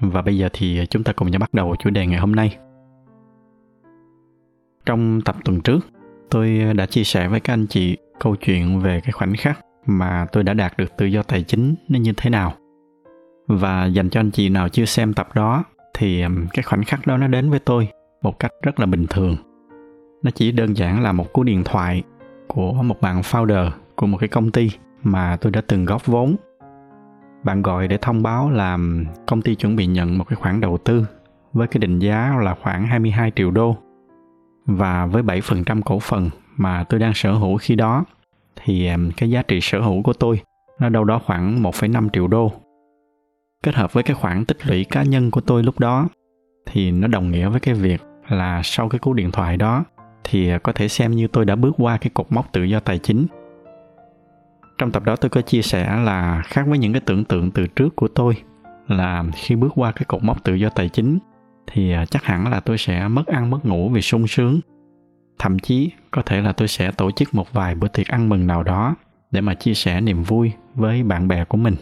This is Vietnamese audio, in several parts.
và bây giờ thì chúng ta cùng nhau bắt đầu chủ đề ngày hôm nay. Trong tập tuần trước, tôi đã chia sẻ với các anh chị câu chuyện về cái khoảnh khắc mà tôi đã đạt được tự do tài chính nó như thế nào. Và dành cho anh chị nào chưa xem tập đó thì cái khoảnh khắc đó nó đến với tôi một cách rất là bình thường. Nó chỉ đơn giản là một cú điện thoại của một bạn founder của một cái công ty mà tôi đã từng góp vốn bạn gọi để thông báo là công ty chuẩn bị nhận một cái khoản đầu tư với cái định giá là khoảng 22 triệu đô. Và với 7% cổ phần mà tôi đang sở hữu khi đó thì cái giá trị sở hữu của tôi nó đâu đó khoảng 1,5 triệu đô. Kết hợp với cái khoản tích lũy cá nhân của tôi lúc đó thì nó đồng nghĩa với cái việc là sau cái cú điện thoại đó thì ờ, có thể xem như tôi đã bước qua cái cột mốc tự do tài chính trong tập đó tôi có chia sẻ là khác với những cái tưởng tượng từ trước của tôi, là khi bước qua cái cột mốc tự do tài chính, thì à, chắc hẳn là tôi sẽ mất ăn mất ngủ vì sung sướng. Thậm chí, có thể là tôi sẽ tổ chức một vài bữa tiệc ăn mừng nào đó để mà chia sẻ niềm vui với bạn bè của mình.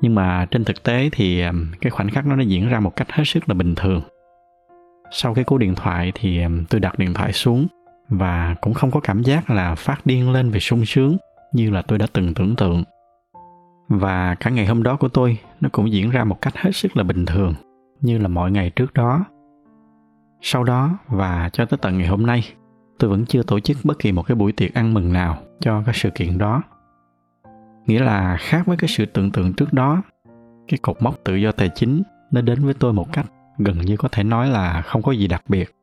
Nhưng mà trên thực tế thì à, cái khoảnh khắc nó nó diễn ra một cách hết sức là bình thường. Sau cái cú điện thoại thì à, tôi đặt điện thoại xuống và cũng không có cảm giác là phát điên lên vì sung sướng như là tôi đã từng tưởng tượng. Và cả ngày hôm đó của tôi, nó cũng diễn ra một cách hết sức là bình thường, như là mọi ngày trước đó. Sau đó và cho tới tận ngày hôm nay, tôi vẫn chưa tổ chức bất kỳ một cái buổi tiệc ăn mừng nào cho cái sự kiện đó. Nghĩa là khác với cái sự tưởng tượng trước đó, cái cột mốc tự do tài chính nó đến với tôi một cách gần như có thể nói là không có gì đặc biệt.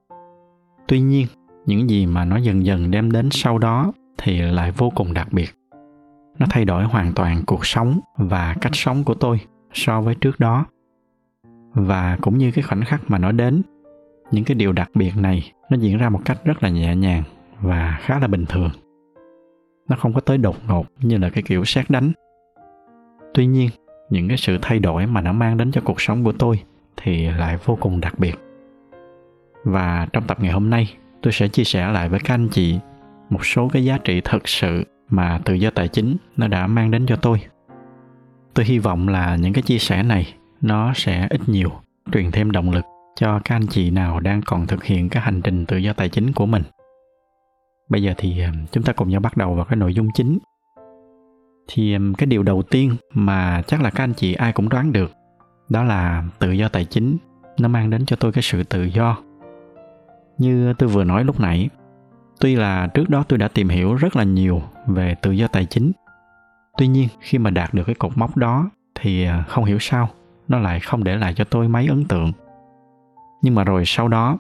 Tuy nhiên, những gì mà nó dần dần đem đến sau đó thì lại vô cùng đặc biệt nó thay đổi hoàn toàn cuộc sống và cách sống của tôi so với trước đó. Và cũng như cái khoảnh khắc mà nó đến, những cái điều đặc biệt này nó diễn ra một cách rất là nhẹ nhàng và khá là bình thường. Nó không có tới đột ngột như là cái kiểu xét đánh. Tuy nhiên, những cái sự thay đổi mà nó mang đến cho cuộc sống của tôi thì lại vô cùng đặc biệt. Và trong tập ngày hôm nay, tôi sẽ chia sẻ lại với các anh chị một số cái giá trị thật sự mà tự do tài chính nó đã mang đến cho tôi. Tôi hy vọng là những cái chia sẻ này nó sẽ ít nhiều truyền thêm động lực cho các anh chị nào đang còn thực hiện cái hành trình tự do tài chính của mình. Bây giờ thì um, chúng ta cùng nhau bắt đầu vào cái nội dung chính. Thì um, cái điều đầu tiên mà chắc là các anh chị ai cũng đoán được, đó là tự do tài chính nó mang đến cho tôi cái sự tự do. Như tôi vừa nói lúc nãy tuy là trước đó tôi đã tìm hiểu rất là nhiều về tự do tài chính. Tuy nhiên khi mà đạt được cái cột mốc đó thì à, không hiểu sao nó lại không để lại cho tôi mấy ấn tượng. Nhưng mà rồi sau đó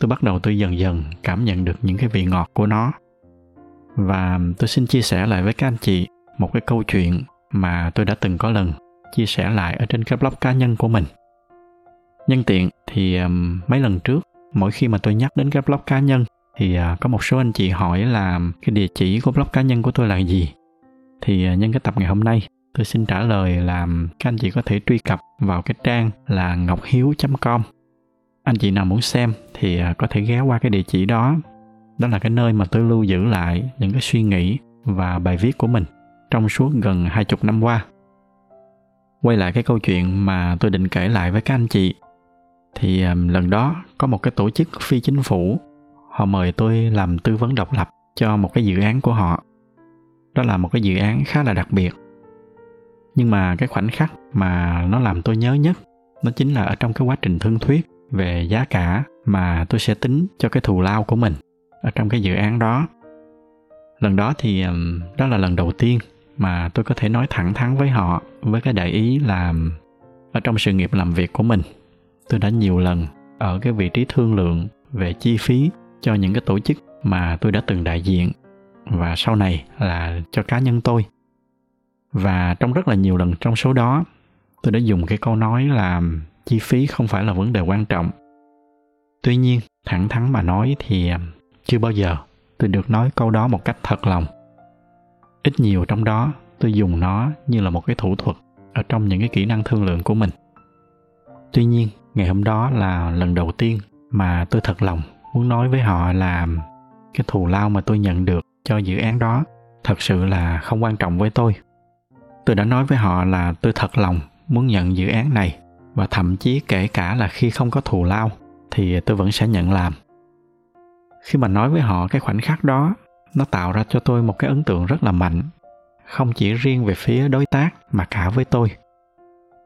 tôi bắt đầu tôi dần dần cảm nhận được những cái vị ngọt của nó. Và tôi xin chia sẻ lại với các anh chị một cái câu chuyện mà tôi đã từng có lần chia sẻ lại ở trên cái blog cá nhân của mình. Nhân tiện thì um, mấy lần trước mỗi khi mà tôi nhắc đến cái blog cá nhân thì à, có một số anh chị hỏi là cái địa chỉ của blog cá nhân của tôi là gì? Thì à, nhân cái tập ngày hôm nay, tôi xin trả lời là các anh chị có thể truy cập vào cái trang là ngọchiếu.com anh chị nào muốn xem thì à, có thể ghé qua cái địa chỉ đó. Đó là cái nơi mà tôi lưu giữ lại những cái suy nghĩ và bài viết của mình trong suốt gần hai chục năm qua. Quay lại cái câu chuyện mà tôi định kể lại với các anh chị. Thì lần đó có một cái tổ chức phi chính phủ họ mời tôi làm tư vấn độc lập cho một cái dự án của họ. Đó là một cái dự án khá là đặc biệt. Nhưng mà cái khoảnh khắc mà nó làm tôi nhớ nhất, nó chính là ở trong cái quá trình thương thuyết về giá cả mà tôi sẽ tính cho cái thù lao của mình ở trong cái dự án đó. Lần đó thì đó là lần đầu tiên mà tôi có thể nói thẳng thắn với họ với cái đại ý là ở trong sự nghiệp làm việc của mình, tôi đã nhiều lần ở cái vị trí thương lượng về chi phí cho những cái tổ chức mà tôi đã từng đại diện và sau này là cho cá nhân tôi. Và trong rất là nhiều lần trong số đó, tôi đã dùng cái câu nói là chi phí không phải là vấn đề quan trọng. Tuy nhiên, thẳng thắn mà nói thì um, chưa bao giờ tôi được nói câu đó một cách thật lòng. Ít nhiều trong đó, tôi dùng nó như là một cái thủ thuật ở trong những cái kỹ năng thương lượng của mình. Tuy nhiên, ngày hôm đó là lần đầu tiên mà tôi thật lòng muốn nói với họ là cái thù lao mà tôi nhận được cho dự án đó thật sự là không quan trọng với tôi. Tôi đã nói với họ là tôi thật lòng muốn nhận dự án này và thậm chí kể cả là khi không có thù lao thì tôi vẫn sẽ nhận làm. Khi mà nói với họ cái khoảnh khắc đó, nó tạo ra cho tôi một cái ấn tượng rất là mạnh, không chỉ riêng về phía đối tác mà cả với tôi.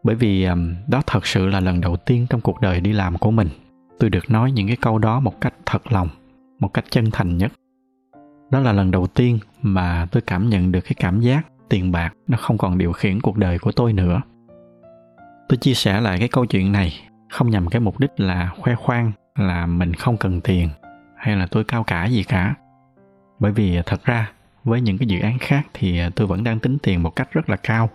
Bởi vì đó thật sự là lần đầu tiên trong cuộc đời đi làm của mình tôi được nói những cái câu đó một cách thật lòng, một cách chân thành nhất. Đó là lần đầu tiên mà tôi cảm nhận được cái cảm giác tiền bạc nó không còn điều khiển cuộc đời của tôi nữa. Tôi chia sẻ lại cái câu chuyện này không nhằm cái mục đích là khoe khoang, là mình không cần tiền, hay là tôi cao cả gì cả. Bởi vì thật ra, với những cái dự án khác thì tôi vẫn đang tính tiền một cách rất là cao.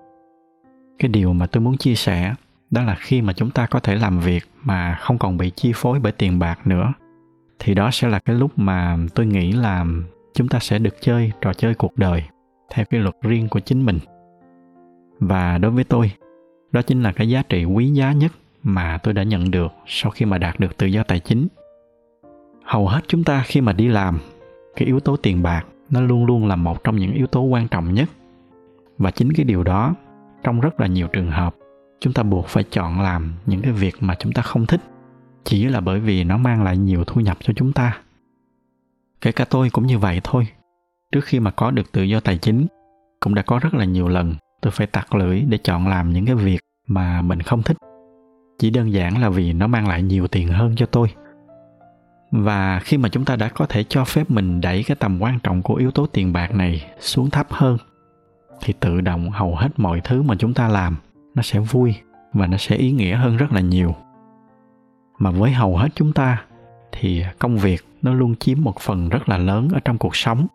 Cái điều mà tôi muốn chia sẻ đó là khi mà chúng ta có thể làm việc mà không còn bị chi phối bởi tiền bạc nữa. Thì đó sẽ là cái lúc mà tôi nghĩ là chúng ta sẽ được chơi, trò chơi cuộc đời theo cái luật riêng của chính mình. Và đối với tôi, đó chính là cái giá trị quý giá nhất mà tôi đã nhận được sau khi mà đạt được tự do tài chính. Hầu hết chúng ta khi mà đi làm, cái yếu tố tiền bạc nó luôn luôn là một trong những yếu tố quan trọng nhất. Và chính cái điều đó trong rất là nhiều trường hợp chúng ta buộc phải chọn làm những cái việc mà chúng ta không thích, chỉ là bởi vì nó mang lại nhiều thu nhập cho chúng ta. Kể cả tôi cũng như vậy thôi. Trước khi mà có được tự do tài chính, cũng đã có rất là nhiều lần tôi phải tặc lưỡi để chọn làm những cái việc mà mình không thích. Chỉ đơn giản là vì nó mang lại nhiều tiền hơn cho tôi. Và khi mà chúng ta đã có thể cho phép mình đẩy cái tầm quan trọng của yếu tố tiền bạc này xuống thấp hơn, thì tự động hầu hết mọi thứ mà chúng ta làm nó sẽ vui và nó sẽ ý nghĩa hơn rất là nhiều. Mà với hầu hết chúng ta thì công việc nó luôn chiếm một phần rất là lớn ở trong cuộc sống.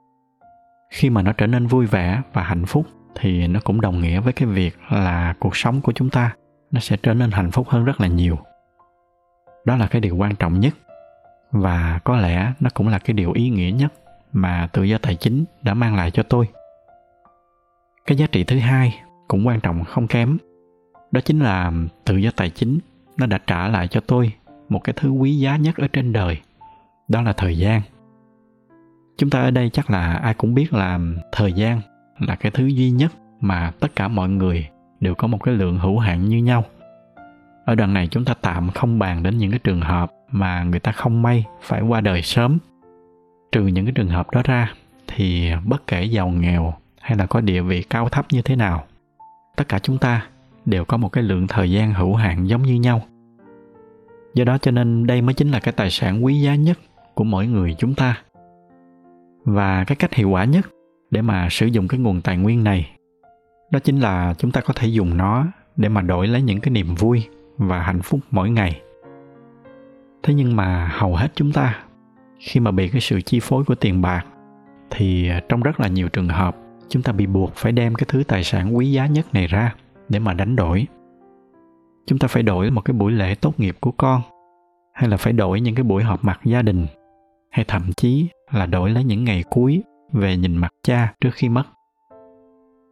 Khi mà nó trở nên vui vẻ và hạnh phúc thì nó cũng đồng nghĩa với cái việc là cuộc sống của chúng ta nó sẽ trở nên hạnh phúc hơn rất là nhiều. Đó là cái điều quan trọng nhất và có lẽ nó cũng là cái điều ý nghĩa nhất mà tự do tài chính đã mang lại cho tôi. Cái giá trị thứ hai cũng quan trọng không kém đó chính là tự do tài chính. Nó đã trả lại cho tôi một cái thứ quý giá nhất ở trên đời. Đó là thời gian. Chúng ta ở đây chắc là ai cũng biết là thời gian là cái thứ duy nhất mà tất cả mọi người đều có một cái lượng hữu hạn như nhau. Ở đoạn này chúng ta tạm không bàn đến những cái trường hợp mà người ta không may phải qua đời sớm. Trừ những cái trường hợp đó ra thì bất kể giàu nghèo hay là có địa vị cao thấp như thế nào, tất cả chúng ta đều có một cái lượng thời gian hữu hạn giống như nhau. Do đó cho nên đây mới chính là cái tài sản quý giá nhất của mỗi người chúng ta. Và cái cách hiệu quả nhất để mà sử dụng cái nguồn tài nguyên này, đó chính là chúng ta có thể dùng nó để mà đổi lấy những cái niềm vui và hạnh phúc mỗi ngày. Thế nhưng mà hầu hết chúng ta, khi mà bị cái sự chi phối của tiền bạc, thì trong rất là nhiều trường hợp, chúng ta bị buộc phải đem cái thứ tài sản quý giá nhất này ra để mà đánh đổi. Chúng ta phải đổi một cái buổi lễ tốt nghiệp của con, hay là phải đổi những cái buổi họp mặt gia đình, hay thậm chí là đổi lấy những ngày cuối về nhìn mặt cha trước khi mất.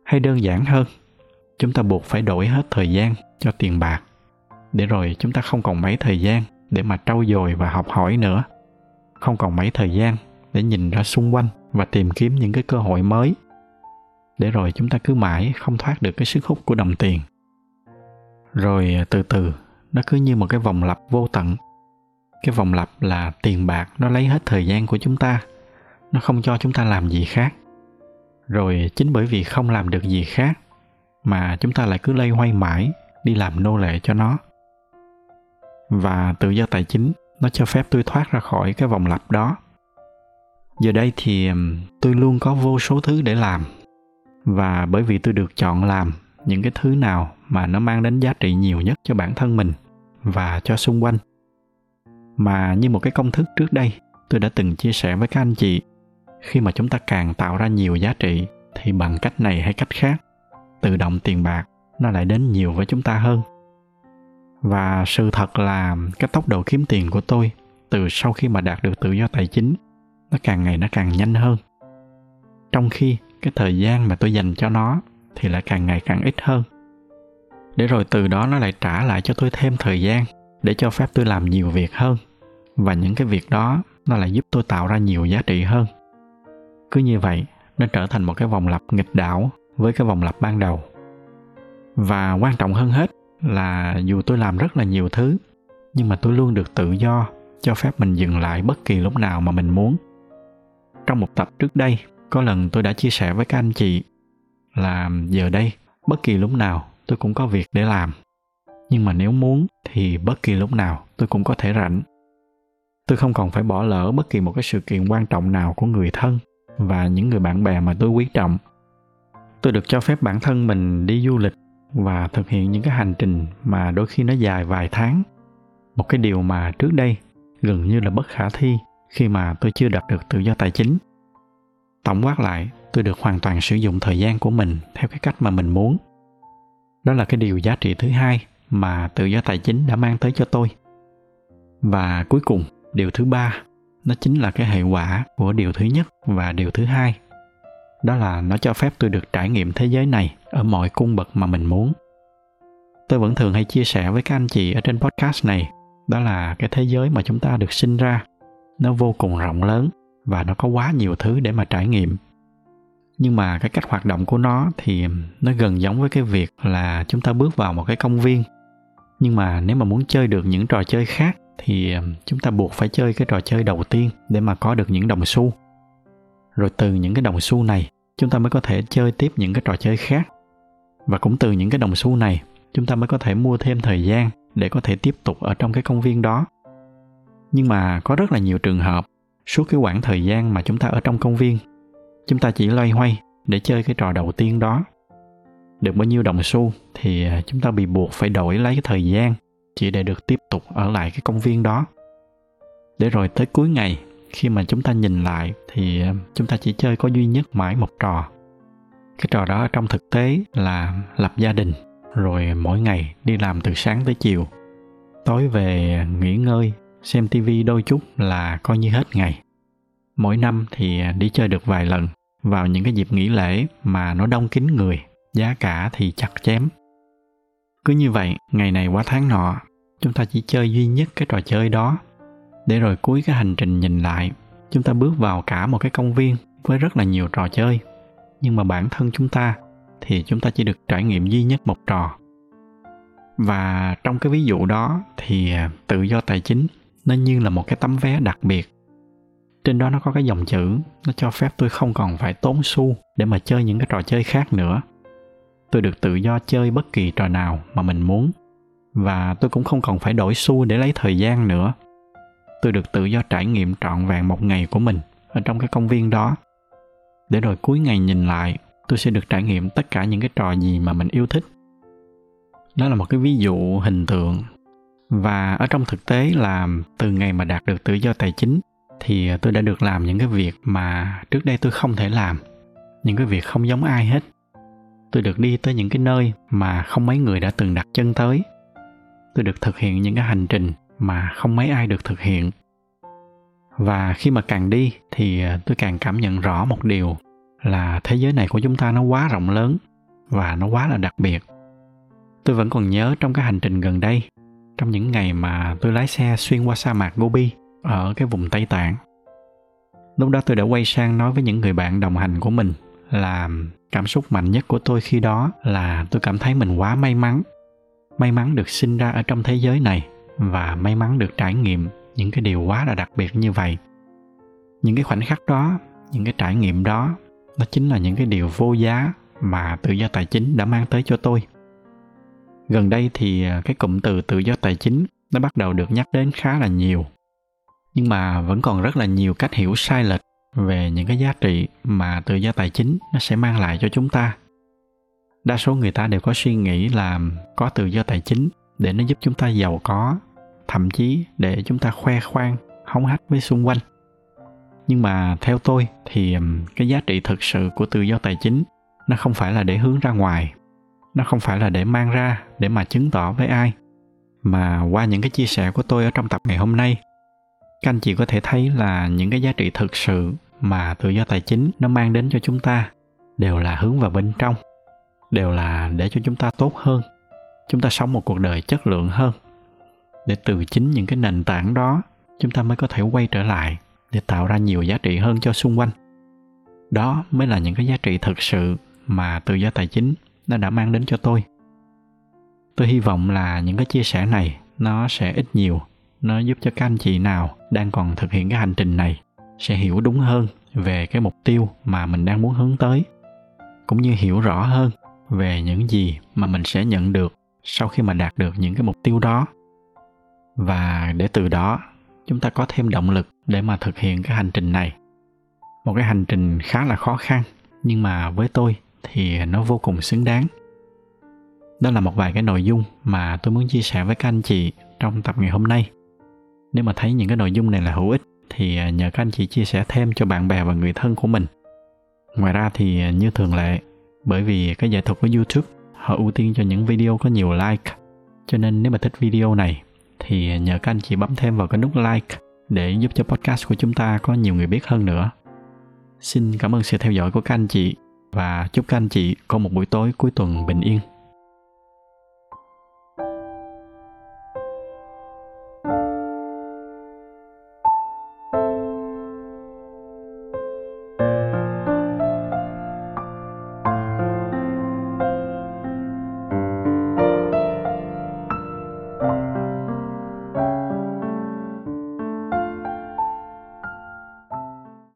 Hay đơn giản hơn, chúng ta buộc phải đổi hết thời gian cho tiền bạc, để rồi chúng ta không còn mấy thời gian để mà trau dồi và học hỏi nữa. Không còn mấy thời gian để nhìn ra xung quanh và tìm kiếm những cái cơ hội mới để rồi chúng ta cứ mãi không thoát được cái sức hút của đồng tiền. Rồi à, từ từ, nó cứ như một cái vòng lặp vô tận. Cái vòng lặp là tiền bạc, nó lấy hết thời gian của chúng ta. Nó không cho chúng ta làm gì khác. Rồi, chính bởi vì không làm được gì khác, mà chúng ta lại cứ lây hoay mãi đi làm nô lệ cho nó. Và tự do tài chính, nó cho phép tôi thoát ra khỏi cái vòng lặp đó. Giờ đây thì tôi luôn có vô số thứ để làm và bởi vì tôi được chọn làm những cái thứ nào mà nó mang đến giá trị nhiều nhất cho bản thân mình và cho xung quanh. Mà như một cái công thức trước đây, tôi đã từng chia sẻ với các anh chị, khi mà chúng ta càng tạo ra nhiều giá trị thì bằng cách này hay cách khác, tự động tiền bạc nó lại đến nhiều với chúng ta hơn. Và sự thật là cái tốc độ kiếm tiền của tôi từ sau khi mà đạt được tự do tài chính nó càng ngày nó càng nhanh hơn. Trong khi cái thời gian mà tôi dành cho nó thì lại càng ngày càng ít hơn. Để rồi từ đó nó lại trả lại cho tôi thêm thời gian để cho phép tôi làm nhiều việc hơn. Và những cái việc đó nó lại giúp tôi tạo ra nhiều giá trị hơn. Cứ như vậy, nó trở thành một cái vòng lặp nghịch đảo với cái vòng lặp ban đầu. Và quan trọng hơn hết là dù tôi làm rất là nhiều thứ, nhưng mà tôi luôn được tự do cho phép mình dừng lại bất kỳ lúc nào mà mình muốn. Trong một tập trước đây có lần tôi đã chia sẻ với các anh chị là giờ đây, bất kỳ lúc nào tôi cũng có việc để làm. Nhưng mà nếu muốn thì bất kỳ lúc nào tôi cũng có thể rảnh. Tôi không còn phải bỏ lỡ bất kỳ một cái sự kiện quan trọng nào của người thân và những người bạn bè mà tôi quý trọng. Tôi được cho phép bản thân mình đi du lịch và thực hiện những cái hành trình mà đôi khi nó dài vài tháng. Một cái điều mà trước đây gần như là bất khả thi khi mà tôi chưa đạt được tự do tài chính tổng quát lại, tôi được hoàn toàn sử dụng thời gian của mình theo cái cách mà mình muốn. Đó là cái điều giá trị thứ hai mà tự do tài chính đã mang tới cho tôi. Và cuối cùng, điều thứ ba, nó chính là cái hệ quả của điều thứ nhất và điều thứ hai. Đó là nó cho phép tôi được trải nghiệm thế giới này ở mọi cung bậc mà mình muốn. Tôi vẫn thường hay chia sẻ với các anh chị ở trên podcast này, đó là cái thế giới mà chúng ta được sinh ra, nó vô cùng rộng lớn và nó có quá nhiều thứ để mà trải nghiệm. Nhưng mà cái cách hoạt động của nó thì nó gần giống với cái việc là chúng ta bước vào một cái công viên. Nhưng mà nếu mà muốn chơi được những trò chơi khác thì ờ, chúng ta buộc phải chơi cái trò chơi đầu tiên để mà có được những đồng xu. Rồi từ những cái đồng xu này, chúng ta mới có thể chơi tiếp những cái trò chơi khác. Và cũng từ những cái đồng xu này, chúng ta mới có thể mua thêm thời gian để có thể tiếp tục ở trong cái công viên đó. Nhưng mà có rất là nhiều trường hợp suốt cái khoảng thời gian mà chúng ta ở trong công viên, chúng ta chỉ loay hoay để chơi cái trò đầu tiên đó. Được bao nhiêu đồng xu thì à, chúng ta bị buộc phải đổi lấy cái thời gian chỉ để được tiếp tục ở lại cái công viên đó. Để rồi tới cuối ngày, khi mà chúng ta nhìn lại thì à, chúng ta chỉ chơi có duy nhất mãi một trò. Cái trò đó trong thực tế là lập gia đình, rồi mỗi ngày đi làm từ sáng tới chiều. Tối về nghỉ ngơi xem tivi đôi chút là coi như hết ngày. Mỗi năm thì đi chơi được vài lần vào những cái dịp nghỉ lễ mà nó đông kín người, giá cả thì chặt chém. Cứ như vậy, ngày này qua tháng nọ, chúng ta chỉ chơi duy nhất cái trò chơi đó. Để rồi cuối cái hành trình nhìn lại, chúng ta bước vào cả một cái công viên với rất là nhiều trò chơi. Nhưng mà bản thân chúng ta thì chúng ta chỉ được trải nghiệm duy nhất một trò. Và trong cái ví dụ đó thì tự do tài chính nó như là một cái tấm vé đặc biệt. Trên đó nó có cái dòng chữ, nó cho phép tôi không còn phải tốn xu để mà chơi những cái trò chơi khác nữa. Tôi được tự do chơi bất kỳ trò nào mà mình muốn, và tôi cũng không còn phải đổi xu để lấy thời gian nữa. Tôi được tự do trải nghiệm trọn vẹn một ngày của mình ở trong cái công viên đó. Để rồi cuối ngày nhìn lại, tôi sẽ được trải nghiệm tất cả những cái trò gì mà mình yêu thích. Đó là một cái ví dụ hình tượng và ở trong thực tế là từ ngày mà đạt được tự do tài chính thì tôi đã được làm những cái việc mà trước đây tôi không thể làm, những cái việc không giống ai hết. Tôi được đi tới những cái nơi mà không mấy người đã từng đặt chân tới. Tôi được thực hiện những cái hành trình mà không mấy ai được thực hiện. Và khi mà càng đi thì tôi càng cảm nhận rõ một điều là thế giới này của chúng ta nó quá rộng lớn và nó quá là đặc biệt. Tôi vẫn còn nhớ trong cái hành trình gần đây trong những ngày mà tôi lái xe xuyên qua sa mạc gobi ở cái vùng tây tạng. Lúc đó tôi đã quay sang nói với những người bạn đồng hành của mình là cảm xúc mạnh nhất của tôi khi đó là tôi cảm thấy mình quá may mắn. May mắn được sinh ra ở trong thế giới này và may mắn được trải nghiệm những cái điều quá là đặc biệt như vậy. Những cái khoảnh khắc đó, những cái trải nghiệm đó, nó chính là những cái điều vô giá mà tự do tài chính đã mang tới cho tôi gần đây thì à, cái cụm từ tự do tài chính nó bắt đầu được nhắc đến khá là nhiều. Nhưng mà vẫn còn rất là nhiều cách hiểu sai lệch về những cái giá trị mà tự do tài chính nó sẽ mang lại cho chúng ta. Đa số người ta đều có suy nghĩ là có tự do tài chính để nó giúp chúng ta giàu có, thậm chí để chúng ta khoe khoang, hóng hách với xung quanh. Nhưng mà theo tôi thì cái giá trị thực sự của tự do tài chính nó không phải là để hướng ra ngoài nó không phải là để mang ra, để mà chứng tỏ với ai. Mà qua những cái chia sẻ của tôi ở trong tập ngày hôm nay, các anh chị có thể thấy là những cái giá trị thực sự mà tự do tài chính nó mang đến cho chúng ta đều là hướng vào bên trong, đều là để cho chúng ta tốt hơn, chúng ta sống một cuộc đời chất lượng hơn. Để từ chính những cái nền tảng đó, chúng ta mới có thể quay trở lại để tạo ra nhiều giá trị hơn cho xung quanh. Đó mới là những cái giá trị thực sự mà tự do tài chính nó đã mang đến cho tôi. Tôi hy vọng là những cái chia sẻ này nó sẽ ít nhiều, nó giúp cho các anh chị nào đang còn thực hiện cái hành trình này sẽ hiểu đúng hơn về cái mục tiêu mà mình đang muốn hướng tới, cũng như hiểu rõ hơn về những gì mà mình sẽ nhận được sau khi mà đạt được những cái mục tiêu đó. Và để từ đó, chúng ta có thêm động lực để mà thực hiện cái hành trình này. Một cái hành trình khá là khó khăn, nhưng mà với tôi thì nó vô cùng xứng đáng. Đó là một vài cái nội dung mà tôi muốn chia sẻ với các anh chị trong tập ngày hôm nay. Nếu mà thấy những cái nội dung này là hữu ích thì nhờ các anh chị chia sẻ thêm cho bạn bè và người thân của mình. Ngoài ra thì như thường lệ, bởi vì cái giải thuật của youtube, họ ưu tiên cho những video có nhiều like. Cho nên nếu mà thích video này thì nhờ các anh chị bấm thêm vào cái nút like để giúp cho podcast của chúng ta có nhiều người biết hơn nữa. Xin cảm ơn sự theo dõi của các anh chị và chúc các anh chị có một buổi tối cuối tuần bình yên.